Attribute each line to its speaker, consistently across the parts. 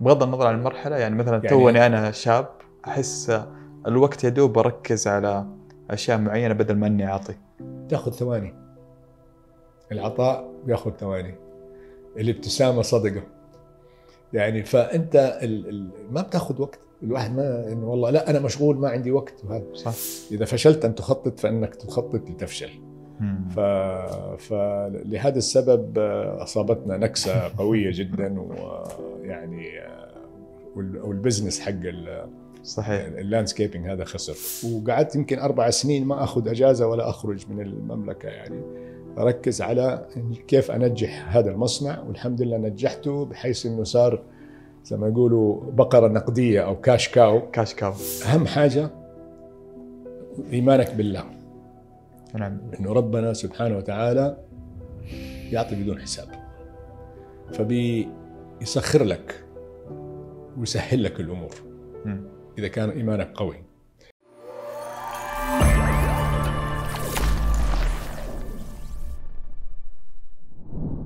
Speaker 1: بغض النظر عن المرحلة يعني مثلا
Speaker 2: يعني-
Speaker 1: توني أنا شاب أحس الوقت يدوب اركز على أشياء معينة بدل ما إني أعطي.
Speaker 2: تأخذ ثواني. العطاء بيأخذ ثواني. الابتسامة صدقة. يعني فأنت ال ال ما بتأخذ وقت. الواحد ما إنه والله لا أنا مشغول ما عندي وقت. وهذا.
Speaker 1: صح.
Speaker 2: إذا فشلت أن تخطط فإنك تخطط لتفشل. ف... فلهذا السبب آه، أصابتنا نكسة قوية جدا ويعني آه، وال- وال business حق ال-
Speaker 1: صحيح.
Speaker 2: ال landscaping هذا خسر. وقعدت يمكن أربع سنين ما أخذ أجازة ولا أخرج من المملكة يعني. أركز على كيف أنجح هذا المصنع والحمد لله نجحته بحيث إنه صار زي ما يقولوا بقرة نقدية أو cash cow
Speaker 1: cash cow
Speaker 2: أهم حاجة إيمانك بالله.
Speaker 1: نعم.
Speaker 2: انه ربنا سبحانه وتعالى يعطي بدون حساب. فبيسخر لك ويسهل لك الأمور.
Speaker 1: مم.
Speaker 2: إذا كان إيمانك قوي.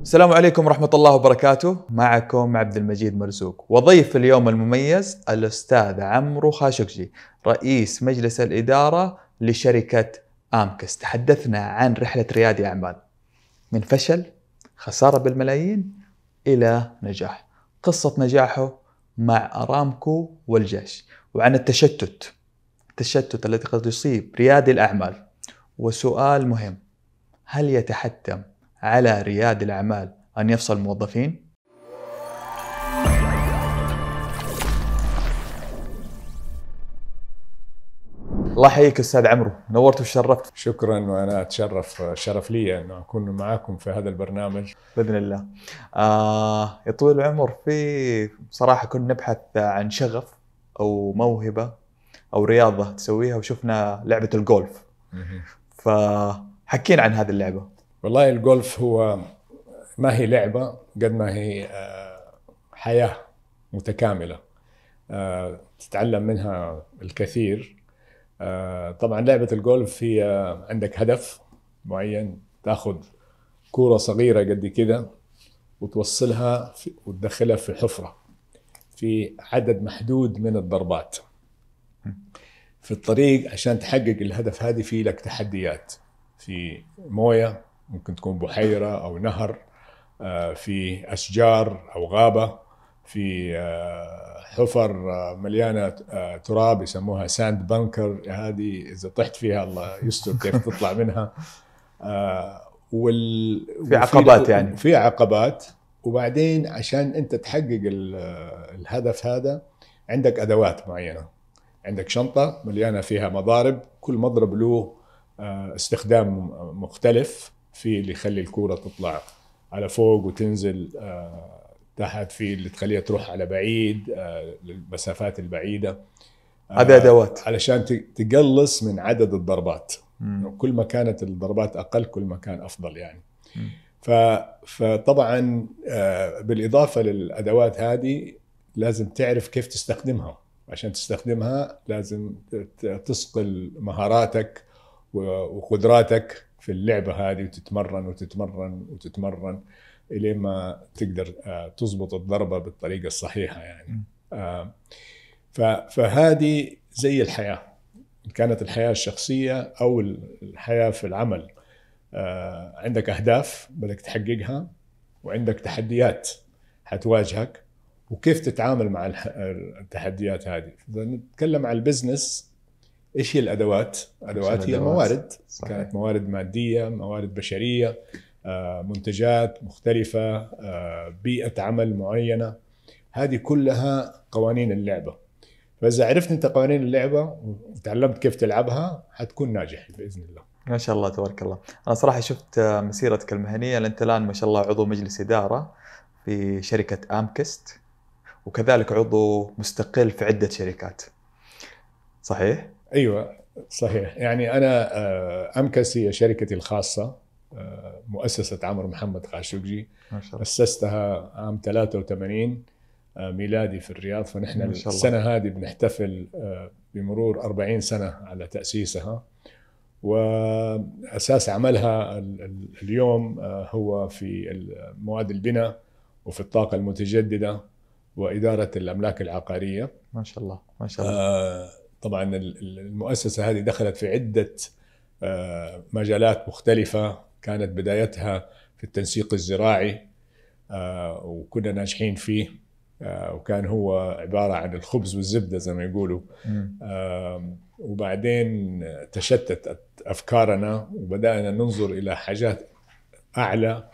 Speaker 1: السلام عليكم ورحمة الله وبركاته. معكم عبد المجيد مرزوق. وضيف اليوم المميز الأستاذ عمرو خاشقجي رئيس مجلس الإدارة لشركة آمكس تحدثنا عن رحلة ريادي أعمال من فشل خسارة بالملايين إلى نجاح. قصة نجاحه مع أرامكو والجيش. وعن التشتت. التشتت الذي قد يصيب ريادي الأعمال. وسؤال مهم. هل يتحتم على رياد الأعمال أن يفصل الموظفين؟ الله يحييك أستاذ عمرو. نورت وشرفت.
Speaker 2: شكرا وأنا أتشرف شرف لي انه أكون معاكم في هذا البرنامج.
Speaker 1: بإذن الله. آه يا طويل العمر في صراحة كنا نبحث عن شغف أو موهبة أو رياضة تسويها وشفنا لعبة الجولف فحكينا عن هذه اللعبة.
Speaker 2: والله الجولف هو ما هي لعبة قد ما هي آه، حياة متكاملة. آه، تتعلم منها الكثير. طبعا لعبة الجولف هي عندك هدف معين تاخذ كورة صغيرة قد كده وتوصلها وتدخلها في حفرة في عدد محدود من الضربات. في الطريق عشان تحقق الهدف هذه في لك تحديات في موية ممكن تكون بحيرة أو نهر آه، في أشجار أو غابة. في آه، حفر آه، مليانة آه، تراب يسموها ساند بانكر هذه إذا طحت فيها الله يستر كيف تطلع منها. وال
Speaker 1: في عقبات يعني.
Speaker 2: في عقبات. وبعدين عشان أنت تحقق ال- الهدف هذا عندك أدوات معينة. عندك شنطة مليانة فيها مضارب. كل مضرب له استخدام مختلف في اللي يخلي الكورة تطلع على فوق وتنزل تحت في اللي تخليها تروح على بعيد آه، للمسافات البعيدة آه،
Speaker 1: هذه أدوات.
Speaker 2: علشان تقلص من عدد الضربات
Speaker 1: مم.
Speaker 2: كل ما كانت الضربات أقل كل ما كان أفضل يعني
Speaker 1: مم.
Speaker 2: ف فطبعا آه، بالإضافة للأدوات هذه لازم تعرف كيف تستخدمها عشان تستخدمها لازم تصقل مهاراتك وقدراتك في اللعبة هذه وتتمرن وتتمرن وتتمرن الين ما تقدر آه، تضبط الضربة بالطريقة الصحيحة يعني. آه، ف- فهذه زي الحياة. إن كانت الحياة الشخصية أو الحياة في العمل. آه، عندك أهداف بدك تحققها وعندك تحديات حتواجهك وكيف تتعامل مع التحديات هذه. إذا نتكلم عن البزنس إيش هي الأدوات؟ أدوات هي؟ الموارد
Speaker 1: صحيح.
Speaker 2: كانت موارد مادية موارد بشرية. منتجات مختلفة آه، بيئة عمل معينة. هذه كلها قوانين اللعبة. فإذا عرفت أنت قوانين اللعبة وتعلمت كيف تلعبها حتكون ناجح بإذن الله.
Speaker 1: ما شاء الله تبارك الله. أنا صراحة شفت مسيرتك المهنية. أنت الآن ما شاء الله عضو مجلس إدارة في شركة آمكست وكذلك عضو مستقل في عدة شركات. صحيح؟
Speaker 2: أيوه صحيح. يعني آه، امكس هي شركتي الخاصة. آه، مؤسسة عمرو محمد خاشقجي أسستها عام 83 آه، ميلادي في الرياض فنحن. السنة هذه بنحتفل آه، بمرور 40 سنة على تأسيسها. وأساس عملها ال- ال- اليوم هو في مواد البناء وفي الطاقة المتجددة وإدارة الأملاك العقارية.
Speaker 1: ما شاء الله ما شاء الله.
Speaker 2: طبعا ال- ال- المؤسسة هذه دخلت في آه، مجالات مختلفة. كانت بدايتها في التنسيق الزراعي آه، وكنا ناجحين فيه آه، وكان هو عبارة عن الخبز والزبدة زي ما يقولوا. وبعدين تشتتت أفكارنا وبدأنا ننظر إلى حاجات أعلى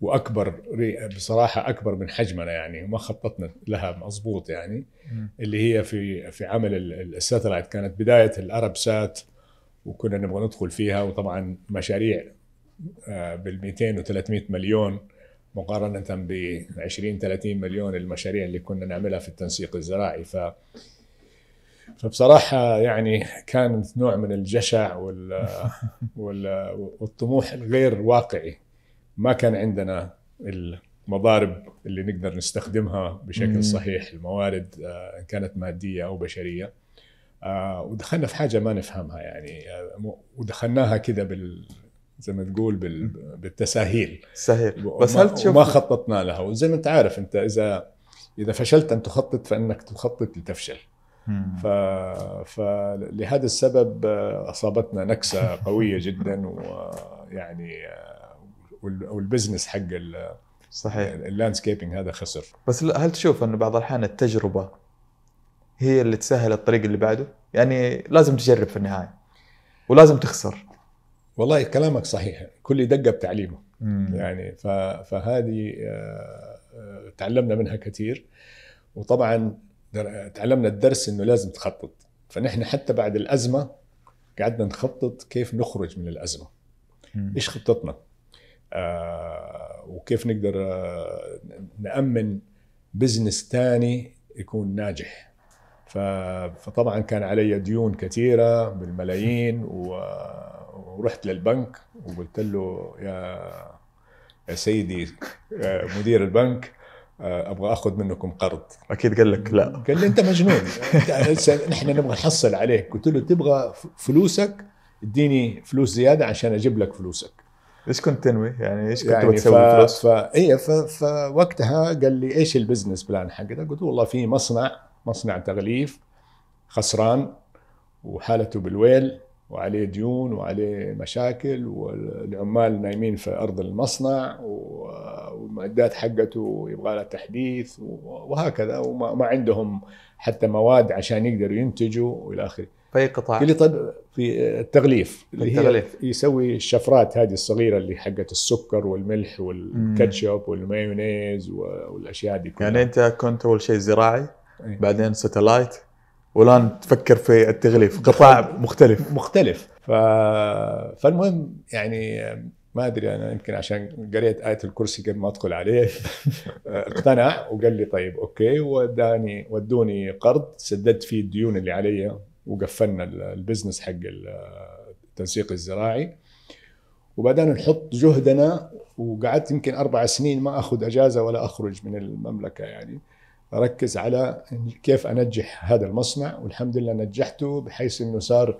Speaker 2: وأكبر بصراحة أكبر من حجمنا يعني وما خططنا لها مضبوط يعني. اللي هي في في عمل ال- الساتلايت. كانت بداية الارب سات وكنا نبغى ندخل فيها وطبعا مشاريع بال 200 و 300 مليون مقارنة ب 20 30 مليون المشاريع اللي كنا نعملها في التنسيق الزراعي. ف فبصراحة يعني كان نوع من الجشع وال وال والطموح الغير واقعي. ما كان عندنا المضارب اللي نقدر نستخدمها. بشكل صحيح الموارد آه، كانت مادية أو بشرية. آه، ودخلنا في حاجة ما نفهمها يعني آه، ودخلناها كذا بال زي ما تقول بال بالتساهيل.
Speaker 1: سهل بس هل تشوف
Speaker 2: وما خططنا لها. وزي ما انت عارف انت اذا إذا فشلت أن تخطط فإنك تخطط لتفشل. ف... فلهذا السبب آه، أصابتنا نكسة قوية جدا ويعني آه، وال- وال business حق ال-
Speaker 1: صحيح.
Speaker 2: ال landscaping هذا خسر.
Speaker 1: بس هل تشوف انه بعض الأحيان التجربة هي اللي تسهل الطريق اللي بعده؟ يعني لازم تجرب في النهاية ولازم تخسر.
Speaker 2: والله كلامك صحيح كل دقة بتعليمه
Speaker 1: مم.
Speaker 2: يعني. فهذه آه، آه، تعلمنا منها كثير وطبعا تعلمنا الدرس إنه لازم تخطط فنحن حتى بعد الأزمة قعدنا نخطط كيف نخرج من الأزمة
Speaker 1: مم.
Speaker 2: إيش خطتنا آه وكيف نقدر آه نأمن بزنس ثاني يكون ناجح. فطبعا كان علي ديون كثيرة بالملايين و... ورحت للبنك وقلت له يا يا سيدي آه، مدير البنك آه، أبغى أخذ منكم قرض.
Speaker 1: أكيد قال لك لا.
Speaker 2: قال لي أنت مجنون. نحن نبغى نحصل عليك. قلت له تبغى فلوسك؟ اديني فلوس زيادة عشان أجيب لك فلوسك.
Speaker 1: إيش كنت تنوي؟ يعني إيش كنت
Speaker 2: يعني ف...
Speaker 1: بتسوي فلوس؟
Speaker 2: ف... إيه ف... فوقتها قال لي إيش ال business plan حقك؟ قلت له والله في مصنع مصنع تغليف خسران وحالته بالويل. وعليه ديون وعليه مشاكل والعمال نايمين في أرض المصنع والمعدات حقته يبغى لها تحديث وهكذا وما ما عندهم حتى مواد عشان يقدروا ينتجوا وإلى آخره.
Speaker 1: في قطاع؟
Speaker 2: قال لي طيب في التغليف اللي هي. يسوي الشفرات هذه الصغيرة اللي حقت السكر والملح والكاتشب والمايونيز والأشياء دي كلها
Speaker 1: يعني أنت كنت أول شيء زراعي
Speaker 2: إيه.
Speaker 1: بعدين satellite والان تفكر في التغليف قطاع مختلف.
Speaker 2: مختلف. ف... فالمهم يعني ما أدري أنا يمكن عشان قريت آية الكرسي قبل ما أدخل عليه اقتنع وقال لي طيب okay وداني ودوني قرض سددت فيه الديون اللي علي وقفلنا ال- ال business حق التنسيق الزراعي. وبدأنا نحط جهدنا وقعدت يمكن أربع سنين ما أخذ أجازة ولا أخرج من المملكة يعني. أركز على كيف أنجح هذا المصنع والحمد لله نجحته بحيث إنه صار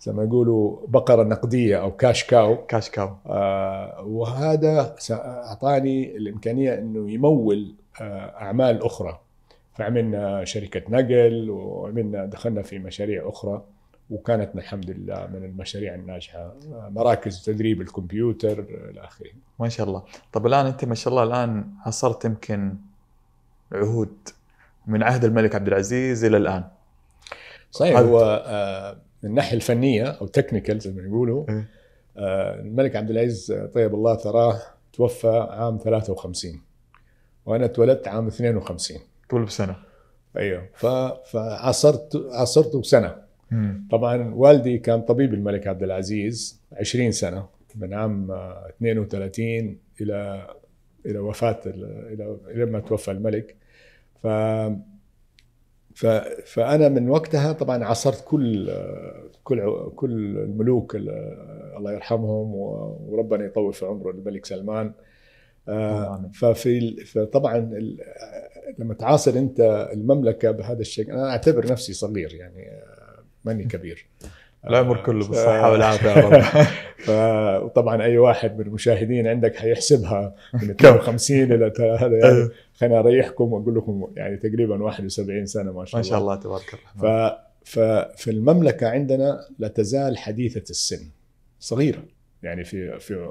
Speaker 2: زي ما يقولوا بقرة نقدية أو cash cow
Speaker 1: cash cow
Speaker 2: آه، وهذا اعطاني الإمكانية إنه يمول آه، أعمال أخرى. فعملنا شركة نقل وعملنا دخلنا في مشاريع أخرى وكانت الحمد لله من المشاريع الناجحة. آه، مراكز تدريب الكمبيوتر إلى آخره.
Speaker 1: ما شاء الله. طب الآن أنت ما شاء الله الآن عصرت يمكن عهود من عهد الملك عبد العزيز إلى الآن.
Speaker 2: صحيح هو آه، من الناحيه الفنية أو تكنيكال زي ما يقولوا
Speaker 1: إيه.
Speaker 2: آه، الملك عبد العزيز آه، طيب الله ثراه توفى عام 53 وأنا اتولدت عام 52
Speaker 1: قبل
Speaker 2: بسنة. أيوه. فعاصرت عاصرته سنه
Speaker 1: مم.
Speaker 2: طبعا والدي كان طبيب الملك عبد العزيز 20 سنة من عام آه، 32 إلى إلى وفاة ال- إلى إلى ما توفى الملك. ف ف فأنا من وقتها طبعا عاصرت كل كل كل الملوك ال- الله يرحمهم وربنا يطول في عمره الملك سلمان آه،. ففي فطبعا لما تعاصر أنت المملكة بهذا الشكل أنا أعتبر نفسي صغير يعني آه، ماني كبير
Speaker 1: العمر كله بالصحه والعافيه يا رب.
Speaker 2: ف- وطبعا أي واحد من المشاهدين عندك حيحسبها من 52 إلى هذا يعني
Speaker 1: أيوه.
Speaker 2: خليني أريحكم وأقول لكم يعني تقريبا 71 سنة ما شاء
Speaker 1: ما
Speaker 2: الله
Speaker 1: شاء الله. تبارك
Speaker 2: ف
Speaker 1: الرحمن
Speaker 2: ففي المملكة عندنا لا تزال حديثة السن صغيرة. يعني في في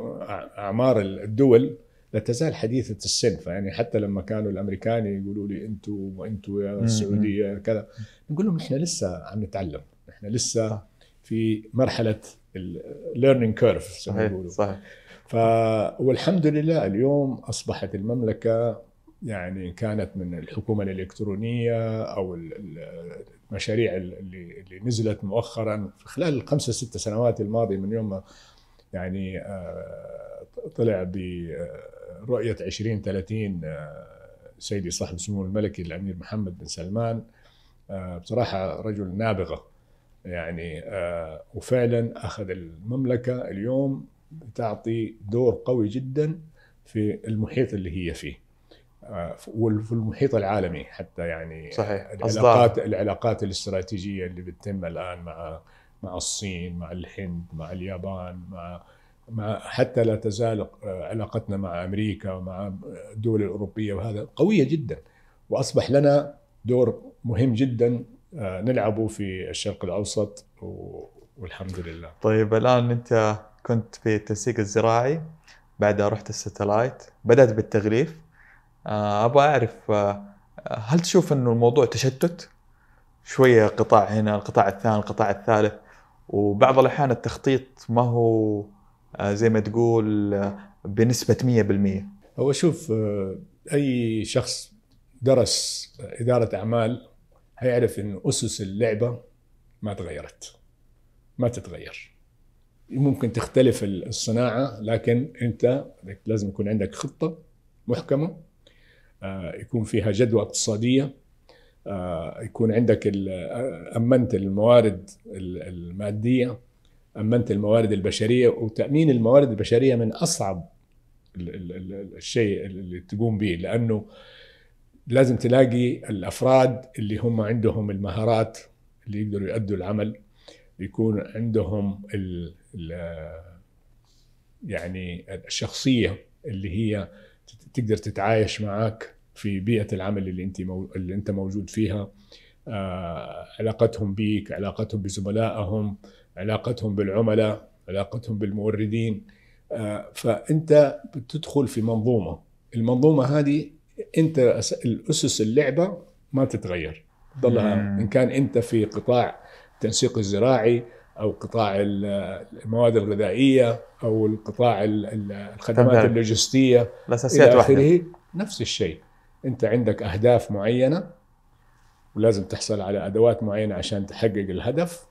Speaker 2: أعمار الدول لا تزال حديثة السن. فيعني حتى لما كانوا الأمريكان يقولوا لي أنتم وأنتم يا
Speaker 1: مم.
Speaker 2: السعودية كذا نقول لهم إحنا لسه عم نتعلم. إحنا لسه
Speaker 1: صح.
Speaker 2: في مرحلة ال learning curve
Speaker 1: صحيح صحيح.
Speaker 2: ف والحمد لله اليوم أصبحت المملكة يعني كانت من الحكومة الإلكترونية أو ال- ال- المشاريع اللي اللي نزلت مؤخرا. في خلال الخمسه ست سنوات الماضية من يوم ما يعني آه، طلع برؤيه 2030 آه، سيدي صاحب السمو الملكي الأمير محمد بن سلمان. آه، بصراحة رجل نابغة. يعني آه، وفعلا أخذ المملكة اليوم بتعطي دور قوي جدا في المحيط اللي هي فيه آه، وفي المحيط العالمي حتى يعني
Speaker 1: صحيح.
Speaker 2: العلاقات العلاقات الاستراتيجية اللي بتتم الآن مع مع الصين مع الهند مع اليابان مع مع حتى لا تزال آه، علاقتنا مع أمريكا ومع الدول الأوروبية وهذا قوية جدا وأصبح لنا دور مهم جدا نلعبه في الشرق الأوسط والحمد لله.
Speaker 1: طيب الآن أنت كنت في التنسيق الزراعي بعدها رحت الستلايت بدأت بالتغليف. آه، أبغى أعرف آه، هل تشوف إنه الموضوع تشتت؟ شوية قطاع هنا القطاع الثاني القطاع الثالث. وبعض الأحيان التخطيط ما هو آه، زي ما تقول آه، بنسبة 100%
Speaker 2: هو شوف آه، أي شخص درس إدارة أعمال هيعرف انه أسس اللعبة ما تغيرت ما تتغير. ممكن تختلف الصناعة لكن أنت لازم يكون عندك خطة محكمة آه، يكون فيها جدوى اقتصادية آه، يكون عندك آه، أمنت الموارد ال- المادية أمنت الموارد البشرية وتأمين الموارد البشرية من أصعب ال- ال- ال- الشيء اللي تقوم به لأنه لازم تلاقي الأفراد اللي هم عندهم المهارات اللي يقدروا يؤدوا العمل يكون عندهم ال ال يعني الشخصية اللي هي تقدر تتعايش معك في بيئة العمل اللي انت اللي انت موجود فيها. آه، علاقتهم بيك علاقتهم بزملائهم علاقتهم بالعملاء علاقتهم بالموردين. آه، فأنت بتدخل في منظومة. المنظومة هذه انت الأسس اللعبة ما تتغير. تضلها. إن كان انت في قطاع التنسيق الزراعي أو قطاع ال- المواد الغذائية أو القطاع ال- ال- الخدمات. اللوجستية
Speaker 1: الأساسيات
Speaker 2: إلى
Speaker 1: واحدة.
Speaker 2: آخره. نفس الشيء. انت عندك أهداف معينة ولازم تحصل على أدوات معينة عشان تحقق الهدف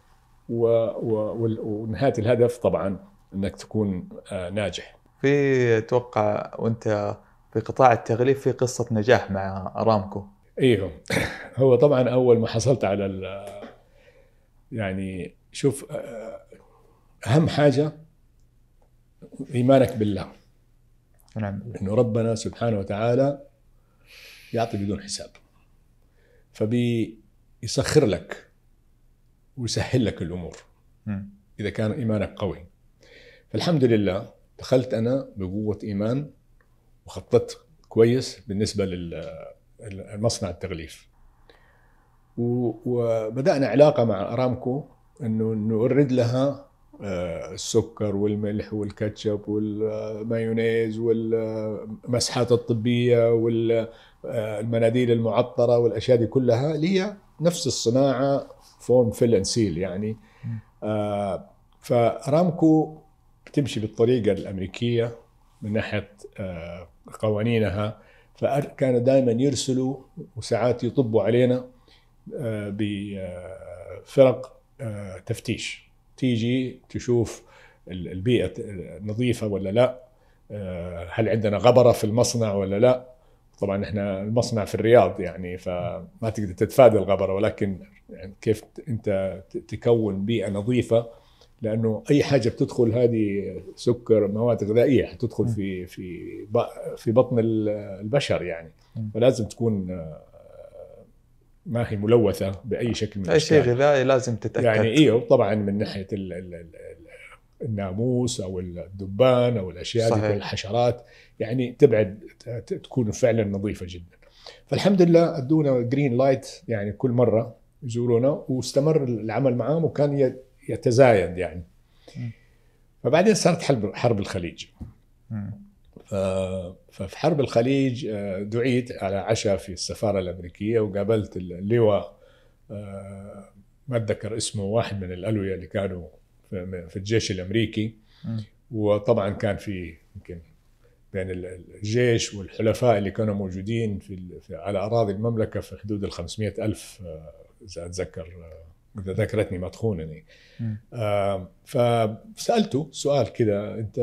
Speaker 2: و... و... ونهاية الهدف طبعا إنك تكون آه، ناجح.
Speaker 1: في أتوقع وانت في قطاع التغليف في قصة نجاح مع أرامكو.
Speaker 2: إيوه. هو طبعا أول ما حصلت على. يعني شوف أهم حاجة إيمانك بالله.
Speaker 1: نعم.
Speaker 2: إنه ربنا سبحانه وتعالى يعطي بدون حساب. فبيسخر لك ويسهل لك الأمور.
Speaker 1: مم.
Speaker 2: إذا كان إيمانك قوي. فالحمد لله دخلت أنا بقوة إيمان وخططت كويس بالنسبة للمصنع التغليف. وبدأنا علاقة مع أرامكو إنه نورد لها آه، السكر والملح والكاتشب والمايونيز والمسحات الطبية والمناديل المعطرة والأشياء دي كلها اللي هي نفس الصناعة form fill and seal يعني. آه، فأرامكو بتمشي بالطريقة الأمريكية من ناحية آه، قوانينها فكانوا دائما يرسلوا وساعات يطبوا علينا آه، بفرق آه، تفتيش. تيجي تشوف ال- البيئة نظيفة ولا لا آه، هل عندنا غبرة في المصنع ولا لا. طبعا إحنا المصنع في الرياض يعني فما تقدر تتفادى الغبرة ولكن يعني كيف أنت تكون بيئة نظيفة لأنه أي حاجة بتدخل هذه سكر مواد غذائيه حتدخل في في في بطن ال- البشر يعني. فلازم تكون آه، ما هي ملوثة بأي شكل من
Speaker 1: أي شيء
Speaker 2: الأشكال.
Speaker 1: غذائي لازم تتأكد.
Speaker 2: يعني أيوه طبعا من ناحية ال ال ال الناموس أو الدبان أو الأشياء
Speaker 1: صحيح.
Speaker 2: دي الحشرات يعني تبعد تكون فعلا نظيفة جدا. فالحمد لله ادونا green light يعني كل مرة يزورونا واستمر العمل معاهم وكان يتزايد يعني. فبعدين صارت حرب حرب الخليج ففي حرب الخليج آه، دعيت على عشاء في السفارة الأمريكية وقابلت اللواء آه، ما أتذكر اسمه واحد من الألوية اللي كانوا في الجيش
Speaker 1: الأمريكي.
Speaker 2: وطبعا كان في يمكن بين ال- الجيش والحلفاء اللي كانوا موجودين في على أراضي المملكة في حدود ال 500 ألف آه، إذا أتذكر ما تخونني
Speaker 1: مم.
Speaker 2: آه، فسألته سؤال كده أنت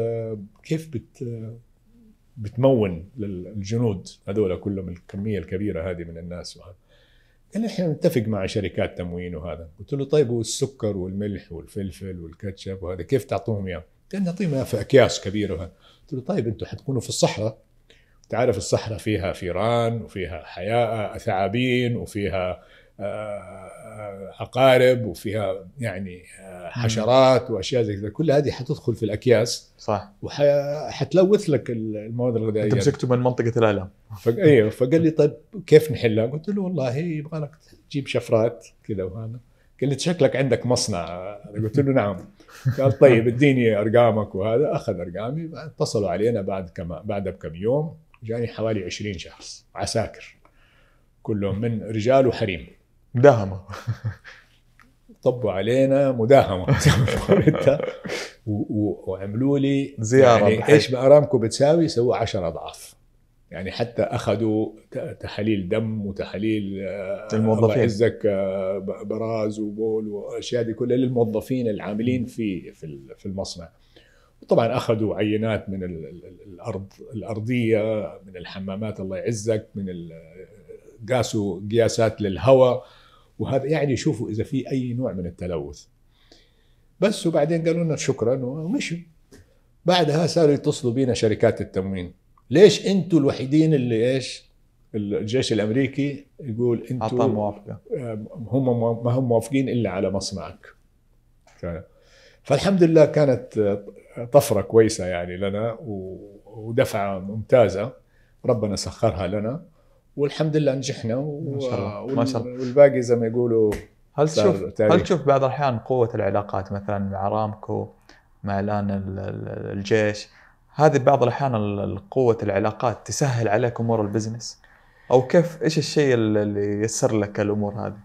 Speaker 2: كيف بت بتمون للجنود هذول كلهم الكمية الكبيرة هذه من الناس؟ وهذا قال لي إحنا نتفق مع شركات تموين وهذا. قلت له طيب والسكر والملح والفلفل والكاتشب وهذا كيف تعطوهم إياه؟ قال نعطيهم إياه في أكياس كبيرة وهذا. قلت له طيب أنتم حتكونوا في الصحراء. تعرف الصحراء فيها فيران وفيها حياة ثعابين وفيها عقارب وفيها يعني آه، حشرات وأشياء زي كذا. كل هذه حتدخل في الأكياس
Speaker 1: صح.
Speaker 2: وحتلوث لك المواد الغذائية.
Speaker 1: انت مسكته من منطقة الألم.
Speaker 2: ف... أيوه فقال لي طيب كيف نحلها؟ قلت له والله يبغى لك تجيب شفرات كذا وهذا. قال لي شكلك عندك مصنع. أنا قلت له نعم. قال طيب اديني أرقامك وهذا. أخذ أرقامي اتصلوا علينا بعد كم بعدها بكم يوم. جاني حوالي 20 شخص عساكر كلهم من رجال وحريم.
Speaker 1: مداهمة.
Speaker 2: طبوا علينا مداهمة. وعملوا لي
Speaker 1: زيارة
Speaker 2: يعني إيش ما أرامكو بتساوي؟ سووا 10 أضعاف. يعني حتى أخذوا تحاليل دم وتحاليل آه،
Speaker 1: الموظفين.
Speaker 2: الله يعزك آه، براز وبول وأشياء دي كلها للموظفين العاملين في في ال- في المصنع. طبعا أخذوا عينات من ال- ال- ال- الأرض الأرضية من الحمامات الله يعزك من ال- قاسوا قياسات للهواء. وهذا يعني يشوفوا إذا في أي نوع من التلوث. بس وبعدين قالوا لنا شكرا ومشوا بعدها صاروا يتصلوا بينا شركات التموين. ليش أنتوا الوحيدين اللي إيش؟ الجيش الأمريكي يقول أنتوا
Speaker 1: موافقة.
Speaker 2: هم ما هم موافقين إلا على مصنعك. فالحمد لله كانت طفرة كويسة يعني لنا ودفعة ممتازة. ربنا سخرها لنا. والحمد لله نجحنا و-
Speaker 1: ما شاء الله،
Speaker 2: وال-
Speaker 1: ما شاء الله.
Speaker 2: والباقي زي ما يقولوا
Speaker 1: هل تشوف. هل تشوف بعض الأحيان قوة العلاقات مثلا مع رامكو مع الآن ال- ال- الجيش؟ هذه بعض الأحيان ال- قوة العلاقات تسهل عليك أمور البزنس؟ أو كيف إيش الشيء اللي يسر لك الأمور هذه؟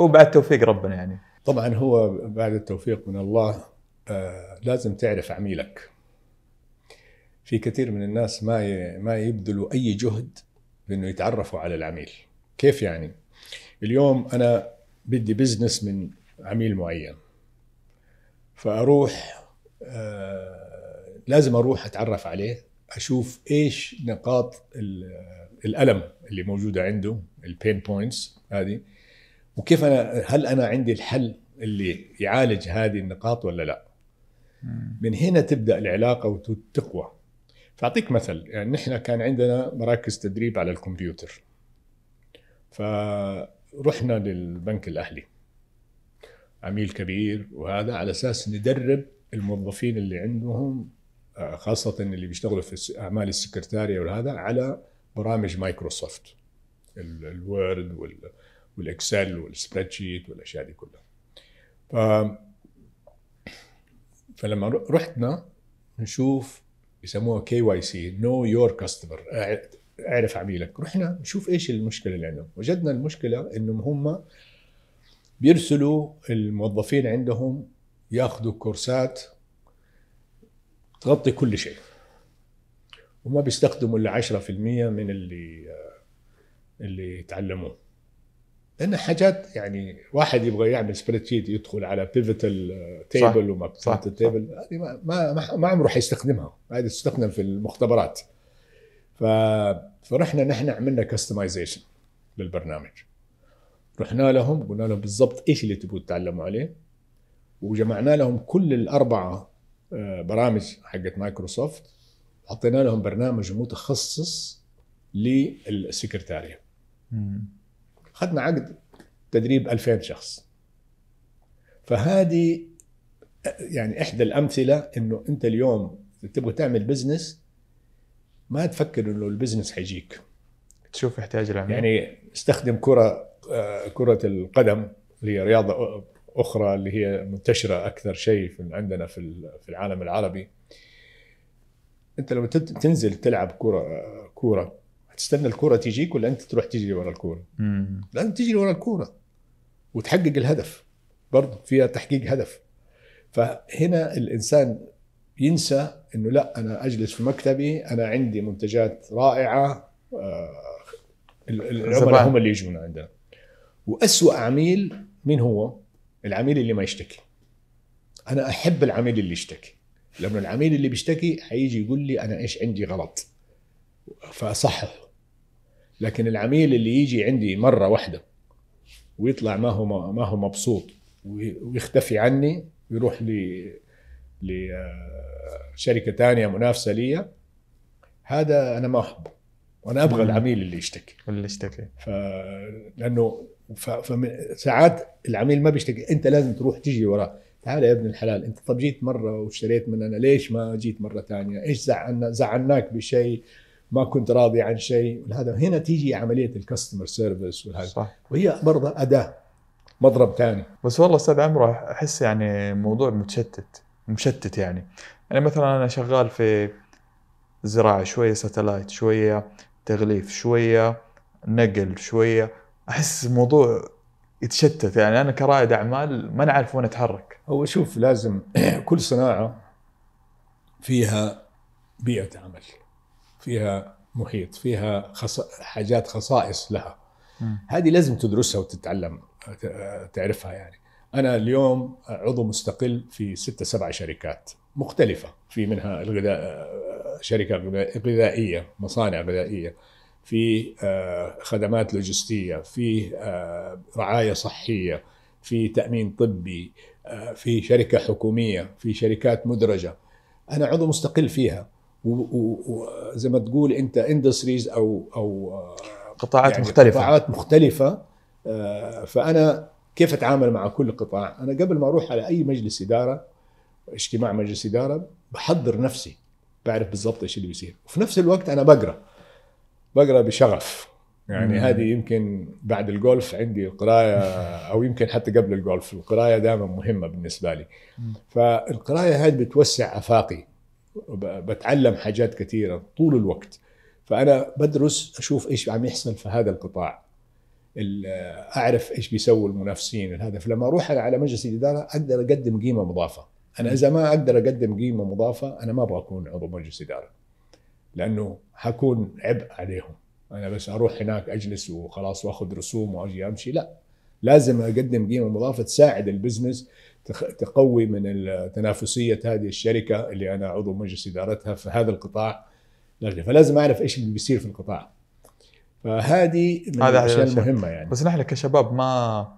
Speaker 1: هو بعد توفيق ربنا يعني.
Speaker 2: طبعا هو بعد التوفيق من الله آه لازم تعرف عميلك. في كثير من الناس ما ما يبذلوا أي جهد بأنه يتعرفوا على العميل. كيف يعني؟ اليوم أنا بدي business من عميل معين. فأروح آه لازم أروح أتعرف عليه أشوف إيش نقاط ال- الألم اللي موجودة عنده ال pain points هذه وكيف أنا هل أنا عندي الحل اللي يعالج هذه النقاط ولا لا؟ من هنا تبدأ العلاقة وتقوى فأعطيك مثل يعني نحن كان عندنا مراكز تدريب على الكمبيوتر. فرحنا للبنك الأهلي. عميل كبير وهذا على أساس ندرب الموظفين اللي عندهم آه، خاصة اللي بيشتغلوا في الس- أعمال السكرتارية وهذا على برامج مايكروسوفت. ال- ال Word وال وال Excel وال spreadsheet والأشياء دي كلها. ف فلما رحنا نشوف يسموها KYC know your customer اعرف عميلك. رحنا نشوف إيش المشكلة اللي عندهم. وجدنا المشكلة إنهم هم بيرسلوا الموظفين عندهم ياخذوا كورسات تغطي كل شيء. وما بيستخدموا إلا 10% من اللي اللي تعلموه لأن حاجات يعني واحد يبغى يعمل spreadsheet يدخل على pivotal table وما
Speaker 1: صح،
Speaker 2: pivotal table هذه ما ما ما- ما عمره حيستخدمها. هذه تستخدم في المختبرات. ف فرحنا نحن عملنا customization للبرنامج. رحنا لهم قلنا لهم بالضبط إيش اللي تبغوا تتعلموا عليه. وجمعنا لهم كل الأربعة آه، برامج حقت مايكروسوفت. حطينا لهم برنامج متخصص
Speaker 1: للسكرتارية.
Speaker 2: أخذنا عقد تدريب 2000 شخص. فهذه يعني إحدى الأمثلة إنه أنت اليوم تبغى تعمل business ما تفكر إنه ال business حيجيك.
Speaker 1: تشوف إحتياج العميل.
Speaker 2: يعني استخدم كرة كرة القدم اللي هي رياضة أخرى اللي هي منتشرة أكثر شيء عندنا في في العالم العربي. أنت لما تنزل تلعب كرة كوره هتستنى الكره تجيك ولا أنت تروح تجري ورا
Speaker 1: الكورة.
Speaker 2: لازم تجري ورا الكورة وتحقق الهدف برضه فيها تحقيق هدف. فهنا الإنسان ينسى إنه لا أنا أجلس في مكتبي أنا عندي منتجات رائعة آه، ال- ال- العملاء. هم اللي يجون عندنا. وأسوأ عميل مين هو؟ العميل اللي ما يشتكي. أنا أحب العميل اللي يشتكي. لأنه العميل اللي بيشتكي حيجي يقول لي أنا إيش عندي غلط؟ فاصحح لكن العميل اللي يجي عندي مرة واحدة ويطلع ما هو ما هو مبسوط وي- ويختفي عني ويروح ل لشركه ثانية منافسة لي هذا أنا ما أحبه. وأنا
Speaker 1: أبغى.
Speaker 2: العميل اللي يشتكي.
Speaker 1: اللي اشتكي
Speaker 2: ف لأنه ف... فمن... ساعات العميل ما بيشتكي. أنت لازم تروح تجري وراه. تعال يا ابن الحلال أنت طب جيت مرة واشتريت مننا ليش ما جيت مرة ثانية إيش زعلنا زعلناك بشيء؟ ما كنت راضي عن شيء. هذا هنا تيجي عملية ال customer service والهذا.
Speaker 1: صح.
Speaker 2: وهي برضه أداة مضرب ثاني.
Speaker 1: بس والله أستاذ عمرو أحس يعني موضوع متشتت مشتت يعني. يعني مثلا أنا شغال في زراعة شوية ساتلايت شوية تغليف شوية نقل شوية. أحس الموضوع يتشتت يعني. أنا كرائد أعمال ما نعرف وين أتحرك.
Speaker 2: هو شوف لازم كل صناعة فيها بيئة عمل. فيها محيط فيها خص... حاجات خصائص لها. هذه لازم تدرسها وتتعلم تعرفها يعني. أنا اليوم عضو مستقل في ستة سبع شركات مختلفة في منها الغذاء شركة غذاء- غذائية مصانع غذائية في آه، خدمات لوجستية في آه، رعاية صحية في تأمين طبي آه، في شركة حكومية في شركات مدرجة. أنا عضو مستقل فيها. وزي ما تقول أنت اندستريز أو أو آه،
Speaker 1: قطاعات
Speaker 2: يعني
Speaker 1: مختلفة.
Speaker 2: قطاعات مختلفة. آه، فأنا كيف أتعامل مع كل قطاع؟ أنا قبل ما أروح على أي مجلس إدارة اجتماع مجلس إدارة بحضر نفسي بعرف بالضبط إيش اللي بيصير. وفي نفس الوقت أنا بقرأ. بقرأ بشغف. يعني
Speaker 1: مم.
Speaker 2: هذه يمكن بعد الجولف عندي القراية أو يمكن حتى قبل الجولف القراية دائما مهمة بالنسبة لي.
Speaker 1: مم.
Speaker 2: فالقراية هذه بتوسع آفاقي. وب- بتعلم حاجات كثيرة طول الوقت. فأنا بدرس أشوف إيش عم يحصل في هذا القطاع. ال- أعرف إيش بيسووا المنافسين. فلما أروح أنا على مجلس الإدارة أقدر أقدم قيمة مضافة. أنا إذا ما أقدر أقدم قيمة مضافة أنا ما أبغى أكون عضو مجلس إدارة. لأنه حكون عبء عليهم. أنا بس أروح هناك أجلس وخلاص وأخذ رسوم وأجي أمشي. لا. لازم أقدم قيمة مضافة تساعد البزنس تقوي من تنافسية هذه الشركة اللي أنا عضو مجلس إدارتها في هذا القطاع. لازم- فلازم أعرف إيش اللي بيصير في القطاع. فهذه من
Speaker 1: هذا
Speaker 2: الأشياء
Speaker 1: أحد الأشياء.
Speaker 2: المهمة يعني.
Speaker 1: بس نحن كشباب ما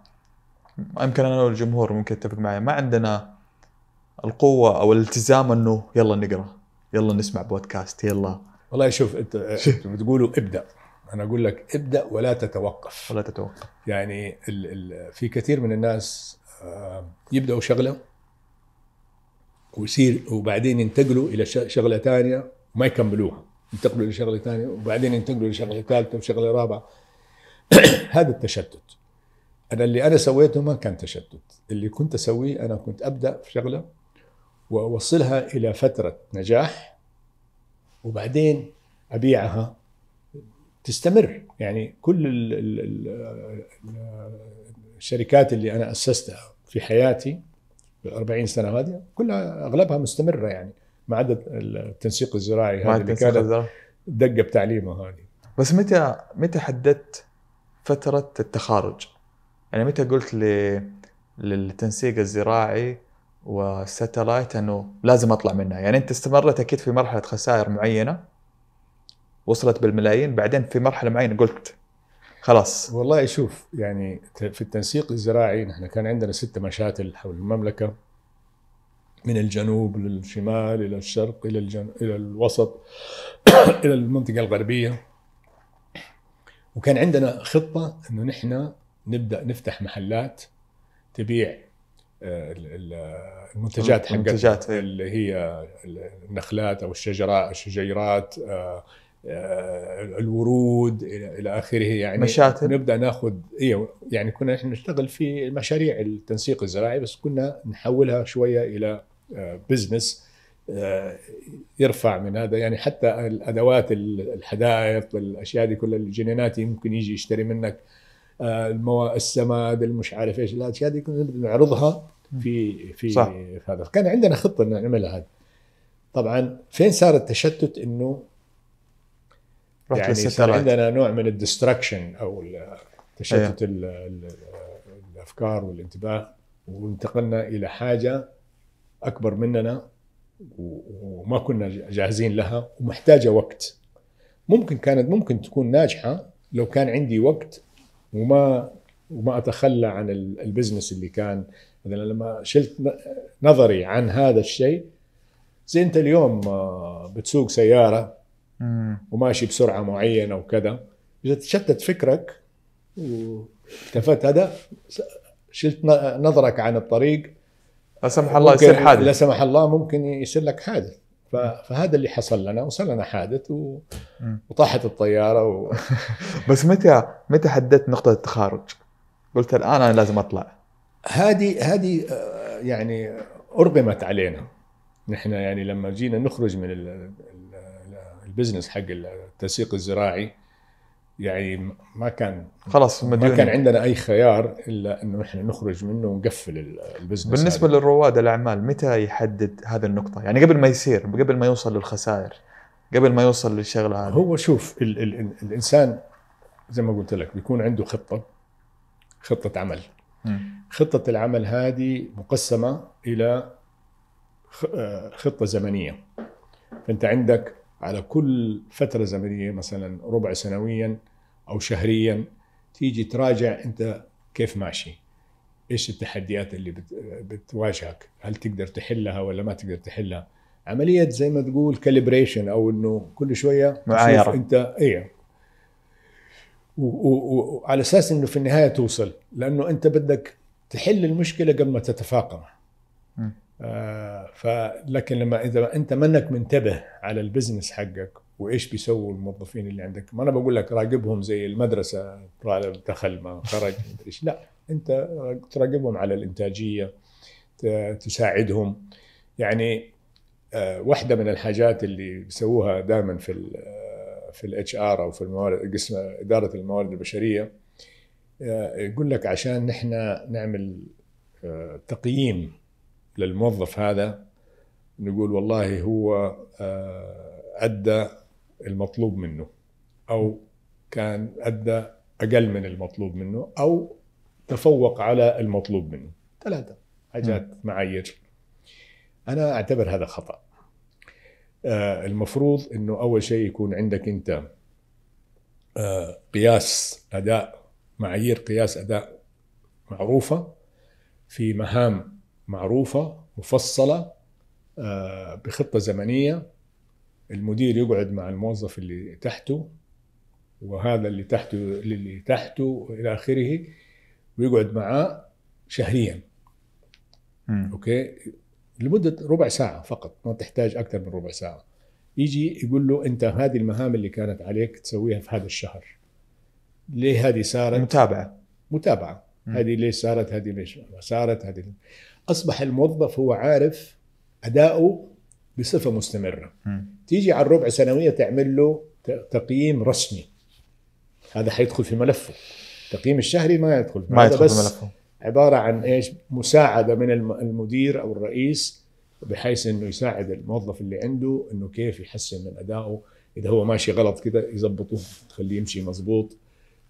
Speaker 1: يمكن أنا والجمهور ممكن يتفق معي ما عندنا القوة أو الالتزام إنه يلا نقرأ يلا نسمع بودكاست يلا.
Speaker 2: والله شوف أنت بتقولوا ابدأ. أنا أقول لك ابدأ ولا تتوقف.
Speaker 1: ولا تتوقف.
Speaker 2: يعني ال ال في كثير من الناس يبدأوا شغلة ويصير وبعدين ينتقلوا إلى ش- شغلة ثانية وما يكملوها. ينتقلوا إلى شغلة ثانية وبعدين ينتقلوا لشغلة ثالثة وشغلة رابعة. هذا التشتت. أنا اللي أنا سويته ما كان تشتت. اللي كنت أسويه أنا كنت أبدأ في شغلة وأوصلها إلى فترة نجاح وبعدين أبيعها. تستمر. يعني كل ال ال ال الشركات اللي أنا أسستها في حياتي في 40 سنة هذه كلها أغلبها مستمرة يعني ما عدا التنسيق الزراعي هذا اللي كانت
Speaker 1: الزرع.
Speaker 2: دقة بتعليمه هذه
Speaker 1: بس متى متى حددت فترة التخارج؟ يعني متى قلت ل... للتنسيق الزراعي والساتلايت إنه لازم أطلع منها، يعني أنت استمرت أكيد في مرحلة خسائر معينة وصلت بالملايين بعدين في مرحلة معينة قلت خلاص
Speaker 2: والله شوف يعني في التنسيق الزراعي نحن كان عندنا ست مشاتل حول المملكة من الجنوب للشمال إلى الشرق إلى الجن... إلى الوسط إلى المنطقة الغربية وكان عندنا خطة إنه نحن نبدأ نفتح محلات تبيع آه، ال- ال- المنتجات حقتنا
Speaker 1: إيه.
Speaker 2: اللي هي النخلات أو الشجرات الشجيرات آه، الورود إلى آخره. يعني
Speaker 1: مشاتل.
Speaker 2: نبدأ ناخذ أيوه يعني كنا إحنا نشتغل في مشاريع التنسيق الزراعي بس كنا نحولها شوية إلى بزنس يرفع من هذا. يعني حتى الأدوات ال- الحدائق الأشياء دي كلها الجنيناتي ممكن يجي يشتري منك آه، الموا السماد المش عارف إيش الأشياء دي كنا نعرضها في في
Speaker 1: صح.
Speaker 2: في هذا. كان عندنا خطة ان نعملها هذا طبعا فين صار التشتت؟ إنه
Speaker 1: رحت
Speaker 2: يعني صار عندنا نوع من ال distraction أو تشتت ال- الأفكار والانتباه وانتقلنا إلى حاجة أكبر مننا وما كنا جاهزين لها ومحتاجة وقت. ممكن كانت ممكن تكون ناجحة لو كان عندي وقت وما وما أتخلى عن ال- ال business اللي كان. مثلا لما شلت نظري عن هذا الشيء زي أنت اليوم آه، بتسوق
Speaker 1: سيارة.
Speaker 2: وماشي بسرعة معينة وكذا. إذا تشتت فكرك والتفت هذا شلت ن- نظرك عن الطريق.
Speaker 1: لا سمح الله
Speaker 2: ممكن-
Speaker 1: يصير حادث.
Speaker 2: لا سمح الله ممكن يصير لك حادث. ف- فهذا اللي حصل لنا وصل لنا حادث و... وطاحت الطيارة و...
Speaker 1: بس متى متى حددت نقطة التخارج؟ قلت الآن أنا لازم أطلع.
Speaker 2: هذه هذه آه، يعني أرغمت علينا. نحن يعني لما جينا نخرج من ال business حق التسويق الزراعي يعني ما كان
Speaker 1: خلاص
Speaker 2: ما كان عندنا أي خيار إلا إنه إحنا نخرج منه ونقفل ال- ال business
Speaker 1: بالنسبة
Speaker 2: هذا.
Speaker 1: للرواد الأعمال متى يحدد هذه النقطة؟ يعني قبل ما يصير قبل ما يوصل للخسائر قبل ما يوصل للشغلة هذه
Speaker 2: هو شوف ال ال ال الإنسان زي ما قلت لك بيكون عنده خطة خطة عمل. خطة العمل هذه مقسمة إلى آه، خطة زمنية فأنت عندك على كل فترة زمنية مثلا ربع سنويا أو شهريا تيجي تراجع أنت كيف ماشي؟ إيش التحديات اللي بت- بتواجهك؟ هل تقدر تحلها ولا ما تقدر تحلها؟ عملية زي ما تقول calibration أو إنه كل شوية تشوف
Speaker 1: معايرة.
Speaker 2: أنت إيه. وعلى أساس إنه في النهاية توصل لأنه أنت بدك تحل المشكلة قبل ما تتفاقم. فلكن لما إذا أنت منك منتبه على ال business حقك وإيش بيسووا الموظفين اللي عندك ما أنا بقول لك راقبهم زي المدرسة طالب دخل ما خرج إيش. لا أنت تراقبهم على الإنتاجية تساعدهم. يعني آه، واحدة من الحاجات اللي بيسووها دائما في ال في ال HR أو في الموارد قسم إدارة الموارد البشرية آه، يقول لك عشان نحن نعمل آه، تقييم للموظف هذا نقول والله هو آه، أدى المطلوب منه أو كان أدى أقل من المطلوب منه أو تفوق على المطلوب منه. ثلاثة. حاجات معايير. أنا أعتبر هذا خطأ. آه، المفروض إنه أول شيء يكون عندك أنت آه، قياس أداء معايير قياس أداء معروفة في مهام معروفة مفصلة آه، بخطة زمنية. المدير يقعد مع الموظف اللي تحته وهذا اللي تحته اللي تحته إلى آخره ويقعد معاه شهريا.
Speaker 1: مم.
Speaker 2: أوكي؟ لمدة ربع ساعة فقط ما تحتاج أكثر من ربع ساعة. يجي يقول له أنت هذه المهام اللي كانت عليك تسويها في هذا الشهر. ليه هذه صارت؟
Speaker 1: متابعة.
Speaker 2: متابعة.
Speaker 1: مم.
Speaker 2: هذه ليش صارت؟ هذه ليش ما صارت؟ هذه أصبح الموظف هو عارف أداؤه بصفة مستمرة.
Speaker 1: مم.
Speaker 2: تيجي على الربع سنوية تعمل له تقييم رسمي. هذا حيدخل في ملفه. التقييم الشهري ما يدخل.
Speaker 1: ما يدخل
Speaker 2: بس
Speaker 1: في ملفه.
Speaker 2: عبارة عن إيش؟ مساعدة من الم- المدير أو الرئيس بحيث إنه يساعد الموظف اللي عنده إنه كيف يحسن من ادائه إذا هو ماشي غلط كده يظبطه يخليه يمشي مظبوط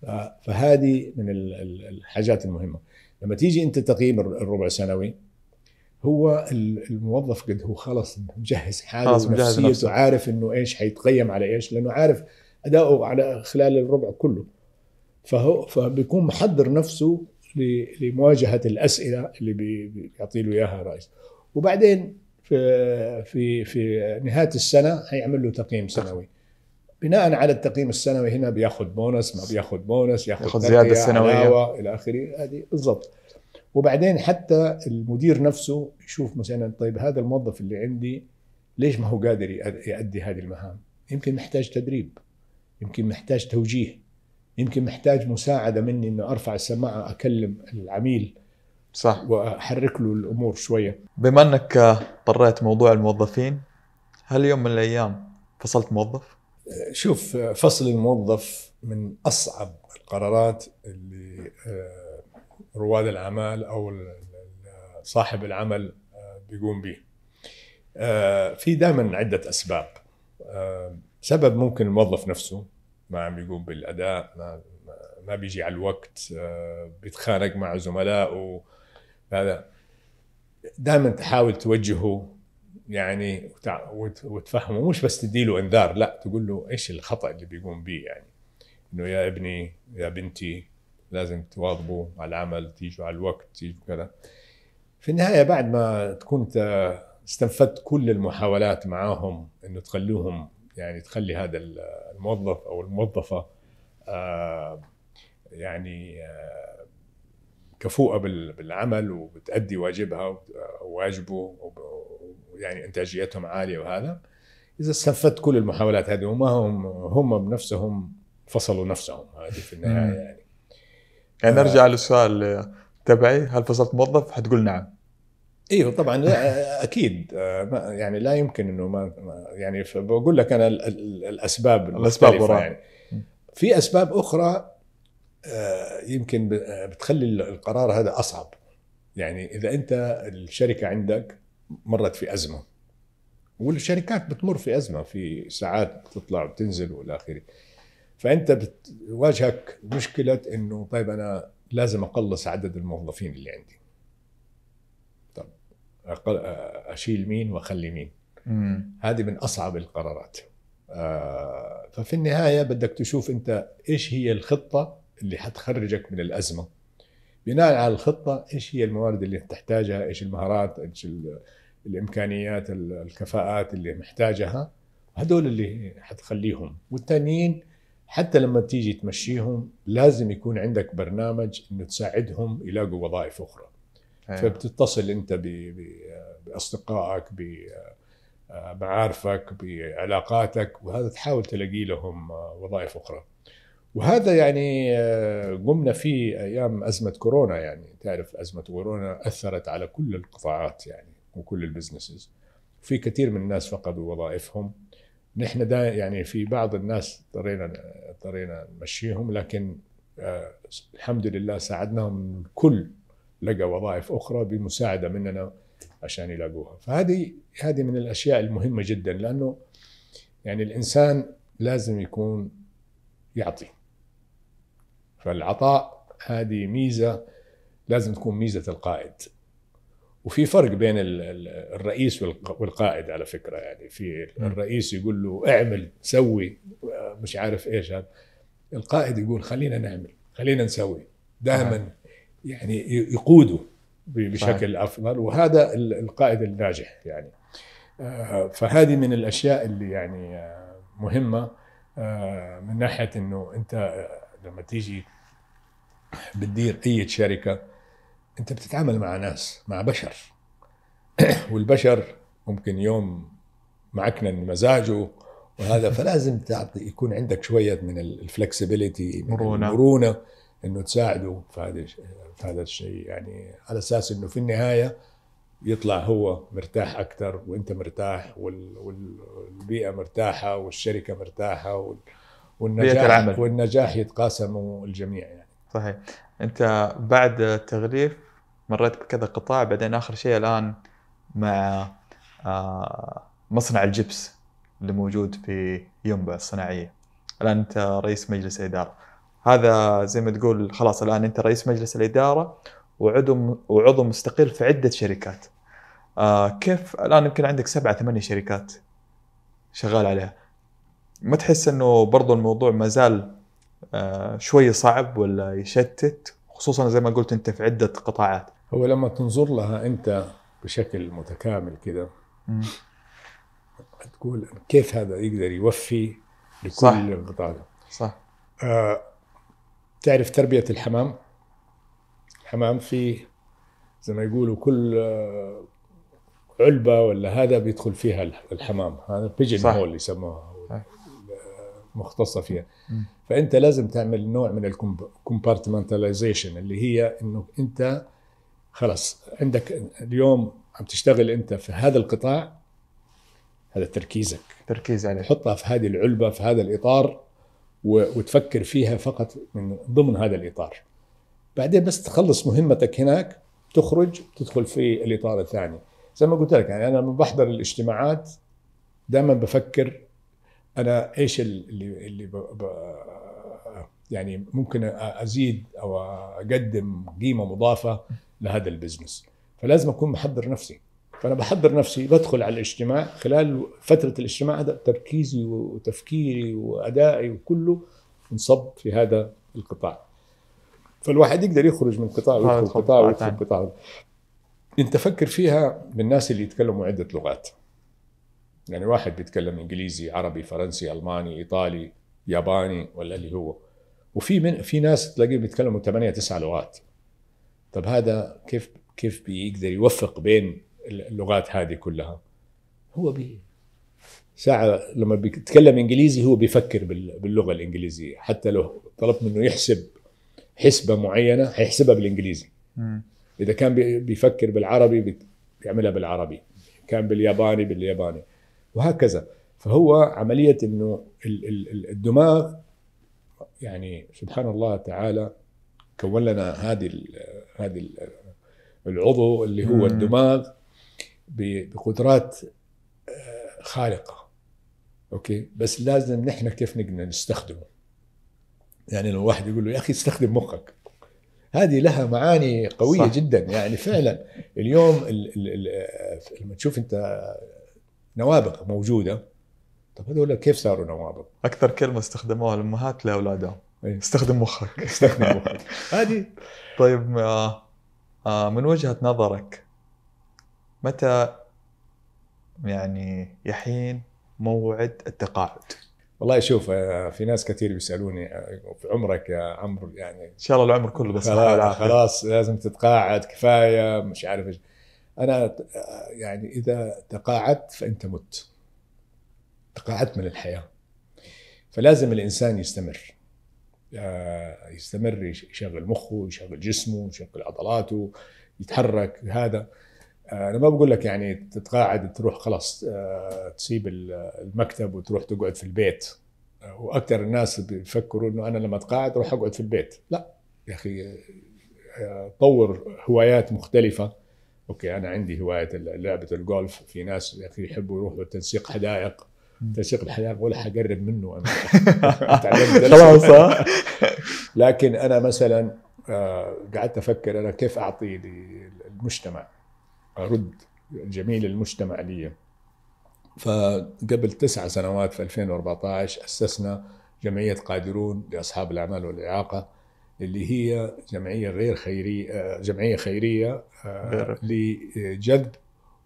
Speaker 2: ف- فهذه من ال- ال- الحاجات المهمة. لما تيجي أنت تقييم الر- الربع سنوي هو ال- الموظف قد هو خلص مجهز حاله ونفسيته. عارف إنه إيش حيتقيم على إيش لأنه عارف أداؤه على خلال الربع كله. فهو فبيكون محضر نفسه لمواجهة الأسئلة اللي بي- بيعطي له إياها الرئيس وبعدين في في في نهاية السنة هيعمل له تقييم سنوي. بناء على التقييم السنوي هنا بياخذ بونص ما بياخذ بونص ياخذ
Speaker 1: سنوية.
Speaker 2: علاوة إلى آخره. هذه بالضبط. وبعدين حتى المدير نفسه يشوف مثلا طيب هذا الموظف اللي عندي ليش ما هو قادر يؤدي هذه المهام؟ يمكن محتاج تدريب يمكن محتاج توجيه يمكن محتاج مساعدة مني إنه أرفع السماعة أكلم العميل
Speaker 1: صح.
Speaker 2: وأحرك له الأمور شوية.
Speaker 1: بما إنك طريت موضوع الموظفين هل يوم من الأيام فصلت موظف؟
Speaker 2: شوف فصل الموظف من أصعب القرارات اللي آه، رواد الأعمال أو صاحب العمل آه، بيقوم به. آه، في دائما عدة أسباب. سبب ممكن الموظف نفسه ما عم بيقوم بالأداء ما ما بيجي على الوقت بيتخانق مع زملائه هذا دائما تحاول توجهه يعني وتفهمه. مش بس تديله إنذار لا تقول له إيش الخطأ اللي بيقوم به يعني؟ إنه يا ابني يا بنتي لازم تواظبوا على العمل تيجوا على الوقت تيجوا كذا. في النهاية بعد ما تكون استنفذت كل المحاولات معاهم إنه تخلوهم يعني تخلي هذا الموظف أو الموظفة آه يعني آه كفوءة بال- بالعمل وبتأدي واجبها وواجبه يعني إنتاجيتهم عالية وهذا إذا استنفذت كل المحاولات هذه وما هم هم بنفسهم فصلوا نفسهم هذه في
Speaker 1: النهاية.
Speaker 2: يعني
Speaker 1: يعني. نرجع للسؤال تبعي هل فصلت موظف؟ حتقول نعم
Speaker 2: أيوه طبعا لا أكيد يعني لا يمكن إنه ما يعني بقول لك أنا ال- ال- الأسباب
Speaker 1: الأسباب
Speaker 2: المختلفة
Speaker 1: وراء.
Speaker 2: يعني في أسباب أخرى آه، يمكن آه، بتخلي القرار هذا أصعب يعني إذا أنت الشركة عندك مرت في أزمة. والشركات بتمر في أزمة في ساعات بتطلع وبتنزل والى آخره. فأنت بتواجهك مشكلة إنه طيب أنا لازم أقلص عدد الموظفين اللي عندي. طب أقل أشيل مين وأخلي مين؟
Speaker 1: مم.
Speaker 2: هذه من أصعب القرارات. آه، ففي النهاية بدك تشوف أنت إيش هي الخطة اللي حتخرجك من الأزمة. بناء على الخطة إيش هي الموارد اللي تحتاجها إيش المهارات إيش الإمكانيات ال- الكفاءات اللي محتاجها هدول اللي حتخليهم. والتانيين حتى لما تيجي تمشيهم لازم يكون عندك برنامج إنه تساعدهم يلاقوا وظائف أخرى.
Speaker 1: أيوة.
Speaker 2: فبتتصل أنت بأصدقائك بمعارفك بعلاقاتك وهذا تحاول تلاقي لهم وظائف أخرى. وهذا يعني آه، قمنا فيه أيام أزمة كورونا يعني. تعرف أزمة كورونا أثرت على كل القطاعات يعني. وكل البزنسز. في كثير من الناس فقدوا وظائفهم. نحن دا يعني في بعض الناس اضطرينا اضطرينا نمشيهم لكن آه، الحمد لله ساعدناهم الكل لقى وظائف أخرى بمساعدة مننا عشان يلاقوها. فهذه هذه من الأشياء المهمة جدا لأنه يعني الإنسان لازم يكون يعطي. فالعطاء هذه ميزة لازم تكون ميزة القائد. وفي فرق بين ال- ال- الرئيس والق- والقائد على فكرة يعني. في. الرئيس يقول له اعمل سوي مش عارف إيش هذا. القائد يقول خلينا نعمل خلينا نسوي. دائما يعني يقوده بشكل أفضل. وهذا ال- القائد الناجح يعني. آه، فهذه من الأشياء اللي يعني آه، مهمة. آه، من ناحية إنه أنت لما تيجي بتدير أي شركة انت بتتعامل مع ناس مع بشر والبشر ممكن يوم معكنا مزاجه وهذا فلازم تعطي يكون عندك شوية من الفلكسبيليتي
Speaker 1: مرونة.
Speaker 2: المرونة إنه تساعده في هذا في هذا الشيء يعني على أساس إنه في النهاية يطلع هو مرتاح أكثر وأنت مرتاح وال- وال- والبيئة مرتاحة والشركة مرتاحة وال- والنجاح. والنجاح يتقاسموا الجميع يعني
Speaker 1: صحيح انت بعد التغليف مريت بكذا قطاع بعدين آخر شيء الآن مع آه، مصنع الجبس اللي موجود في ينبع الصناعية. الآن أنت رئيس مجلس الاداره هذا زي ما تقول خلاص الآن أنت رئيس مجلس الإدارة وعضو وعضو مستقل في عدة شركات. آه كيف الآن يمكن عندك سبعة ثمانية شركات شغال عليها؟ ما تحس إنه برضو الموضوع ما زال آه، شوي صعب ولا يشتت خصوصا زي ما قلت أنت في عدة قطاعات.
Speaker 2: هو لما تنظر لها أنت بشكل متكامل كده تقول كيف هذا يقدر يوفي لكل
Speaker 1: صح. صح.
Speaker 2: آه، تعرف تربية الحمام؟ الحمام في زي ما يقولوا كل آه، علبة ولا هذا بيدخل فيها الحمام. هذا بيجن. هول يسموها. مختصة فيها. فأنت لازم تعمل نوع من الكومبارتمنتاليزيشن اللي هي إنه أنت خلاص عندك اليوم عم تشتغل أنت في هذا القطاع هذا تركيزك.
Speaker 1: تركيز عليه.
Speaker 2: تحطها في هذه العلبة في هذا الإطار وتفكر فيها فقط من ضمن هذا الإطار. بعدين بس تخلص مهمتك هناك تخرج تدخل في الإطار الثاني. زي ما قلت لك يعني أنا لما بحضر الاجتماعات دائما بفكر أنا إيش اللي اللي ب... ب... يعني ممكن أزيد أو أقدم قيمة مضافة لهذا البزنس. فلازم أكون محضر نفسي. فأنا بحضر نفسي بدخل على الاجتماع. خلال فترة الاجتماع هذا تركيزي وتفكيري وأدائي وكله انصب في هذا القطاع. فالواحد يقدر يخرج من قطاع
Speaker 1: آه،
Speaker 2: ويدخل
Speaker 1: يدخل
Speaker 2: قطاع ويدخل. قطاع. أنت فكر فيها بالناس اللي يتكلموا عدة لغات. يعني واحد بيتكلم إنجليزي عربي فرنسي ألماني إيطالي ياباني ولا اللي هو. وفي من في ناس تلاقيهم بيتكلموا ثمانية تسعة لغات. طب هذا كيف كيف بيقدر يوفق بين اللغات هذه كلها؟ هو بي ساعة لما بيتكلم إنجليزي هو بيفكر بال- باللغة الإنجليزية. حتى لو طلبت منه يحسب حسبة معينة حيحسبها
Speaker 1: بالإنجليزي.
Speaker 2: إذا كان بي- بيفكر بالعربي بي- بيعملها بالعربي. كان بالياباني بالياباني. وهكذا. فهو ال- ال- الدماغ يعني سبحان الله تعالى كون لنا هذه هذه ال- العضو اللي هو. الدماغ بقدرات آه، خارقة. okay؟ بس لازم نحن كيف نقدر نستخدمه. يعني لو واحد يقول له يا أخي استخدم مخك. هذه لها معاني قوية
Speaker 1: صح.
Speaker 2: جدا. يعني فعلا اليوم ال ال ال لما تشوف أنت نوابغ موجودة. طب هذول كيف صاروا نوابغ؟
Speaker 1: أكثر كلمة استخدموها الامهات لاولادهم
Speaker 2: إيه.
Speaker 1: استخدم مخك.
Speaker 2: استخدم مخك. هذه
Speaker 1: طيب آه آه من وجهة نظرك متى يعني يحين موعد التقاعد؟
Speaker 2: والله شوف آه، في ناس كثير بيسألوني في عمرك يا عمرو؟ يعني
Speaker 1: إن شاء الله العمر كله بس
Speaker 2: خلاص, خلاص لازم تتقاعد كفاية مش عارف إيش. أنا يعني إذا تقاعدت فأنت مت. تقاعدت من الحياة. فلازم الإنسان يستمر. يستمر يش- يشغل مخه يشغل جسمه يشغل عضلاته يتحرك هذا. أنا ما بقول لك يعني تتقاعد تروح خلاص آه، تسيب ال- المكتب وتروح تقعد في البيت. وأكثر الناس بيفكروا إنه أنا لما أتقاعد أروح أقعد في البيت. لا. يا أخي آه، طور هوايات مختلفة. أوكي أنا عندي هواية لعبة الجولف في ناس يا أخي يحبوا يروحوا تنسيق حدائق. تنسيق الحدائق ولا حقرب منه أنا.
Speaker 1: خلاص؟
Speaker 2: لكن أنا مثلا آه، قعدت أفكر أنا كيف أعطي للمجتمع أرد جميل المجتمع لي. فقبل تسع سنوات في 2014 أسسنا جمعية قادرون لأصحاب الأعمال والإعاقة. اللي هي جمعية غير خيريه آه، جمعية خيرية آه،. لجذب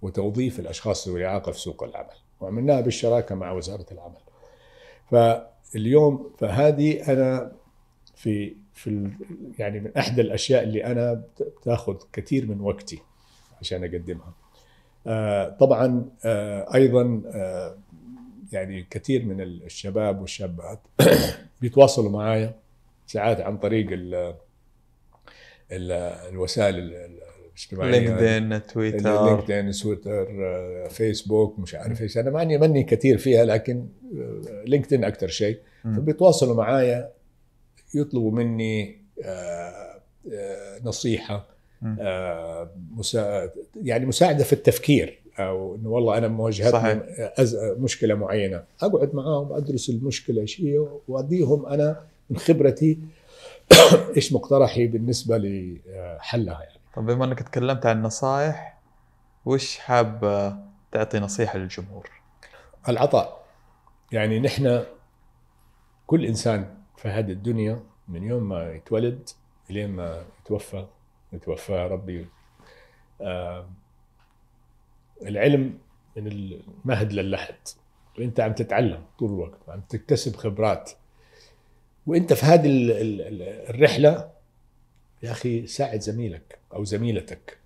Speaker 2: وتوظيف الأشخاص ذوي الإعاقة في سوق العمل وعملناها بالشراكة مع وزارة العمل فاليوم فهذه أنا في في يعني من إحدى الأشياء اللي أنا بت- بتاخذ كثير من وقتي عشان أقدمها. آه، طبعا أيضا يعني كثير من الشباب والشابات بيتواصلوا معايا ساعات عن طريق ال ال الوسائل ال- ال- الاجتماعية.
Speaker 1: لينكدين تويتر.
Speaker 2: لينكدين تويتر فيسبوك مش عارف إيش. أنا ماني ماني كثير فيها لكن آه، لينكدين أكثر شيء. فبيتواصلوا معايا يطلبوا مني آه، آه، نصيحة مسا... يعني مساعدة في التفكير أو إنه والله أنا مواجهتني. أز... مشكلة معينة. أقعد معاهم أدرس المشكلة إيش هي وأديهم أنا من خبرتي إيش مقترحي بالنسبة لحلها يعني.
Speaker 1: طب بما إنك تكلمت عن نصائح وش حاب تعطي نصيحة للجمهور؟
Speaker 2: العطاء. يعني نحن كل إنسان في هذه الدنيا من يوم ما يتولد إلين ما يتوفى يتوفى ربي. آه العلم من المهد للحد وأنت عم تتعلم طول الوقت وعم تكتسب خبرات. وانت في هذه ال- ال- ال- الرحلة يا أخي ساعد زميلك أو زميلتك.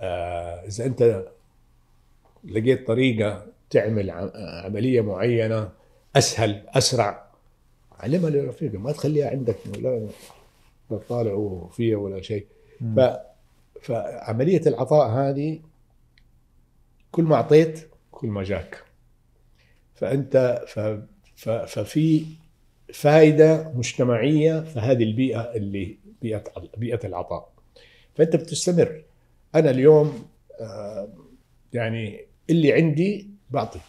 Speaker 2: آه، إذا أنت لقيت طريقة تعمل عملية معينة أسهل أسرع علمها لرفيقك ما تخليها عندك لا لا تطالعوا فيها ولا شيء. ف فعملية العطاء هذه كل ما أعطيت كل ما جاك. فأنت ف ف ففي فائدة مجتمعية في هذه البيئة اللي بيئة بيئة العطاء. فأنت بتستمر. أنا اليوم آه، يعني اللي عندي بعطي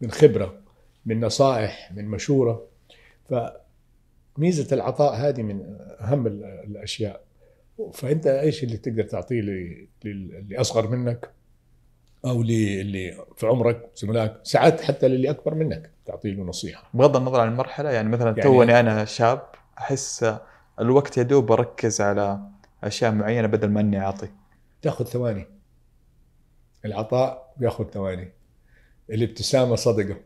Speaker 2: من خبرة من نصائح من مشورة. فميزة العطاء هذه من أهم ال- الأشياء. فأنت إيش اللي تقدر تعطيه ل- لل- اللي اصغر منك؟ أو للي في عمرك زملائك ساعات حتى للي أكبر منك. تعطي له نصيحة.
Speaker 1: بغض النظر عن المرحلة يعني مثلا
Speaker 2: يعني-
Speaker 1: توني أنا شاب أحس الوقت يدوب أركز على أشياء معينة بدل ما أني أعطي.
Speaker 2: تأخذ ثواني. العطاء بيأخذ ثواني. الابتسامة صدقة.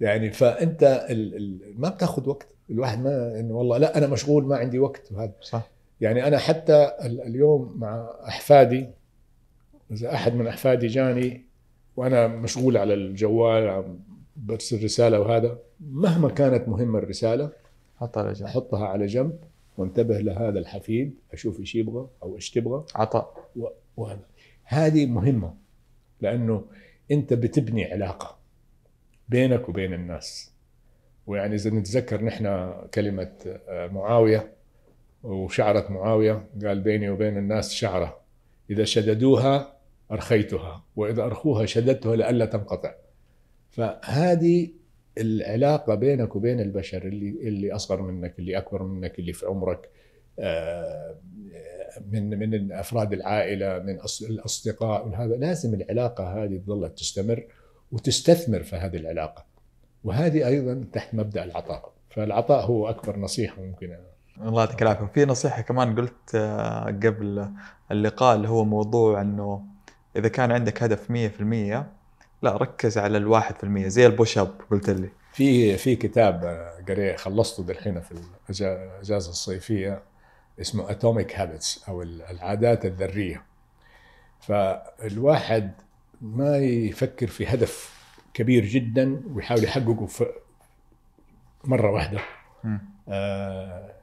Speaker 2: يعني فأنت ال ال ما بتأخذ وقت. الواحد ما إنه والله لا أنا مشغول ما عندي وقت. وهذا.
Speaker 1: صح.
Speaker 2: يعني أنا حتى ال- اليوم مع أحفادي إذا أحد من أحفادي جاني وأنا مشغول على الجوال عم برسل رسالة وهذا مهما كانت مهمة الرسالة
Speaker 1: حطها على جنب.
Speaker 2: أحطها على جنب وانتبه لهذا الحفيد أشوف إيش يبغى أو إيش تبغى.
Speaker 1: عطاء.
Speaker 2: و- وهذا. هذه مهمة لأنه أنت بتبني علاقة بينك وبين الناس. ويعني إذا نتذكر نحن كلمة آه، معاوية وشعرة معاوية قال بيني وبين الناس شعرة. إذا شددوها أرخيتها وإذا أرخوها شددتها لئلا تنقطع. فهذه العلاقة بينك وبين البشر اللي اللي أصغر منك اللي أكبر منك اللي في عمرك آه، من من أفراد العائلة من أص- الأصدقاء وهذا لازم العلاقة هذه تظل تستمر وتستثمر في هذه العلاقة. وهذه أيضا تحت مبدأ العطاء. فالعطاء هو أكبر نصيحة ممكن
Speaker 1: الله يعطيك العافية. في نصيحة كمان قلت آه، قبل اللقاء اللي هو موضوع إنه إذا كان عندك هدف 100% لا ركز على الواحد في المية زي ال push up قلت لي
Speaker 2: في في كتاب آه، قريته خلصته دحين في الأجازة الصيفية اسمه Atomic Habits أو العادات الذرية فالواحد ما يفكر في هدف كبير جدا ويحاول يحققه في مرة
Speaker 1: واحدة.
Speaker 2: آه. آه،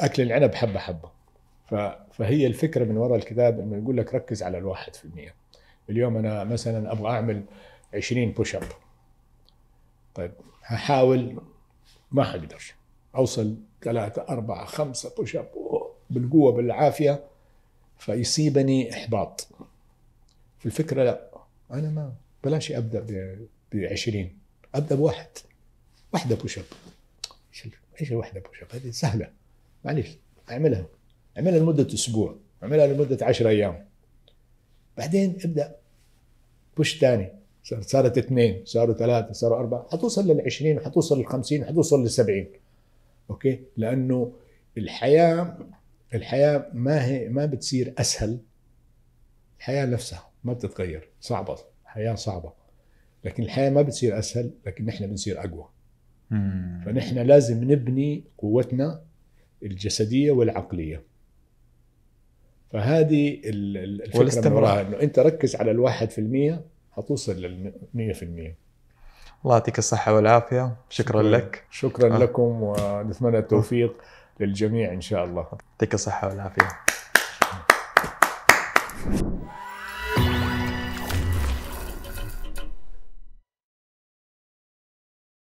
Speaker 2: أكل العنب حبة حبة. فهي الفكرة من وراء الكتاب إنه يقول لك ركز على الواحد في المية. اليوم أنا مثلا أبغى أعمل 20 push up طيب هحاول ما حقدر. أوصل ثلاثة أربعة خمسة push up بالقوة بالعافية فيصيبني إحباط. في الفكرة لا أنا ما بلاش أبدأ ب 20 أبدأ بواحد. واحدة push up إيش ال- إيش الواحدة push up هذه سهلة. معلش أعملها. اعملها لمدة أسبوع اعملها لمدة 10 أيام. بعدين ابدأ. push ثاني صار- صارت اثنين صاروا ثلاثة صاروا أربعة. حتوصل لل 20 وحتوصل لل 50 حتوصل لل 70 أوكي؟ لأنه الحياة الحياة ما هي ما بتصير أسهل. الحياة نفسها ما بتتغير. صعبة حياة صعبة. لكن الحياة ما بتصير أسهل لكن نحن بنصير أقوى.
Speaker 1: مم.
Speaker 2: فنحن لازم نبني قوتنا الجسدية والعقلية. فهذه ال- ال- الفكرة من
Speaker 1: والاستمرار.
Speaker 2: وراها إنه أنت ركز على الواحد في المية حتوصل في المية.
Speaker 1: الله يعطيك الصحة والعافية. شكرا لك.
Speaker 2: شكرا
Speaker 1: آه.
Speaker 2: لكم ونتمنى التوفيق للجميع إن شاء الله.
Speaker 1: يعطيك الصحة والعافية.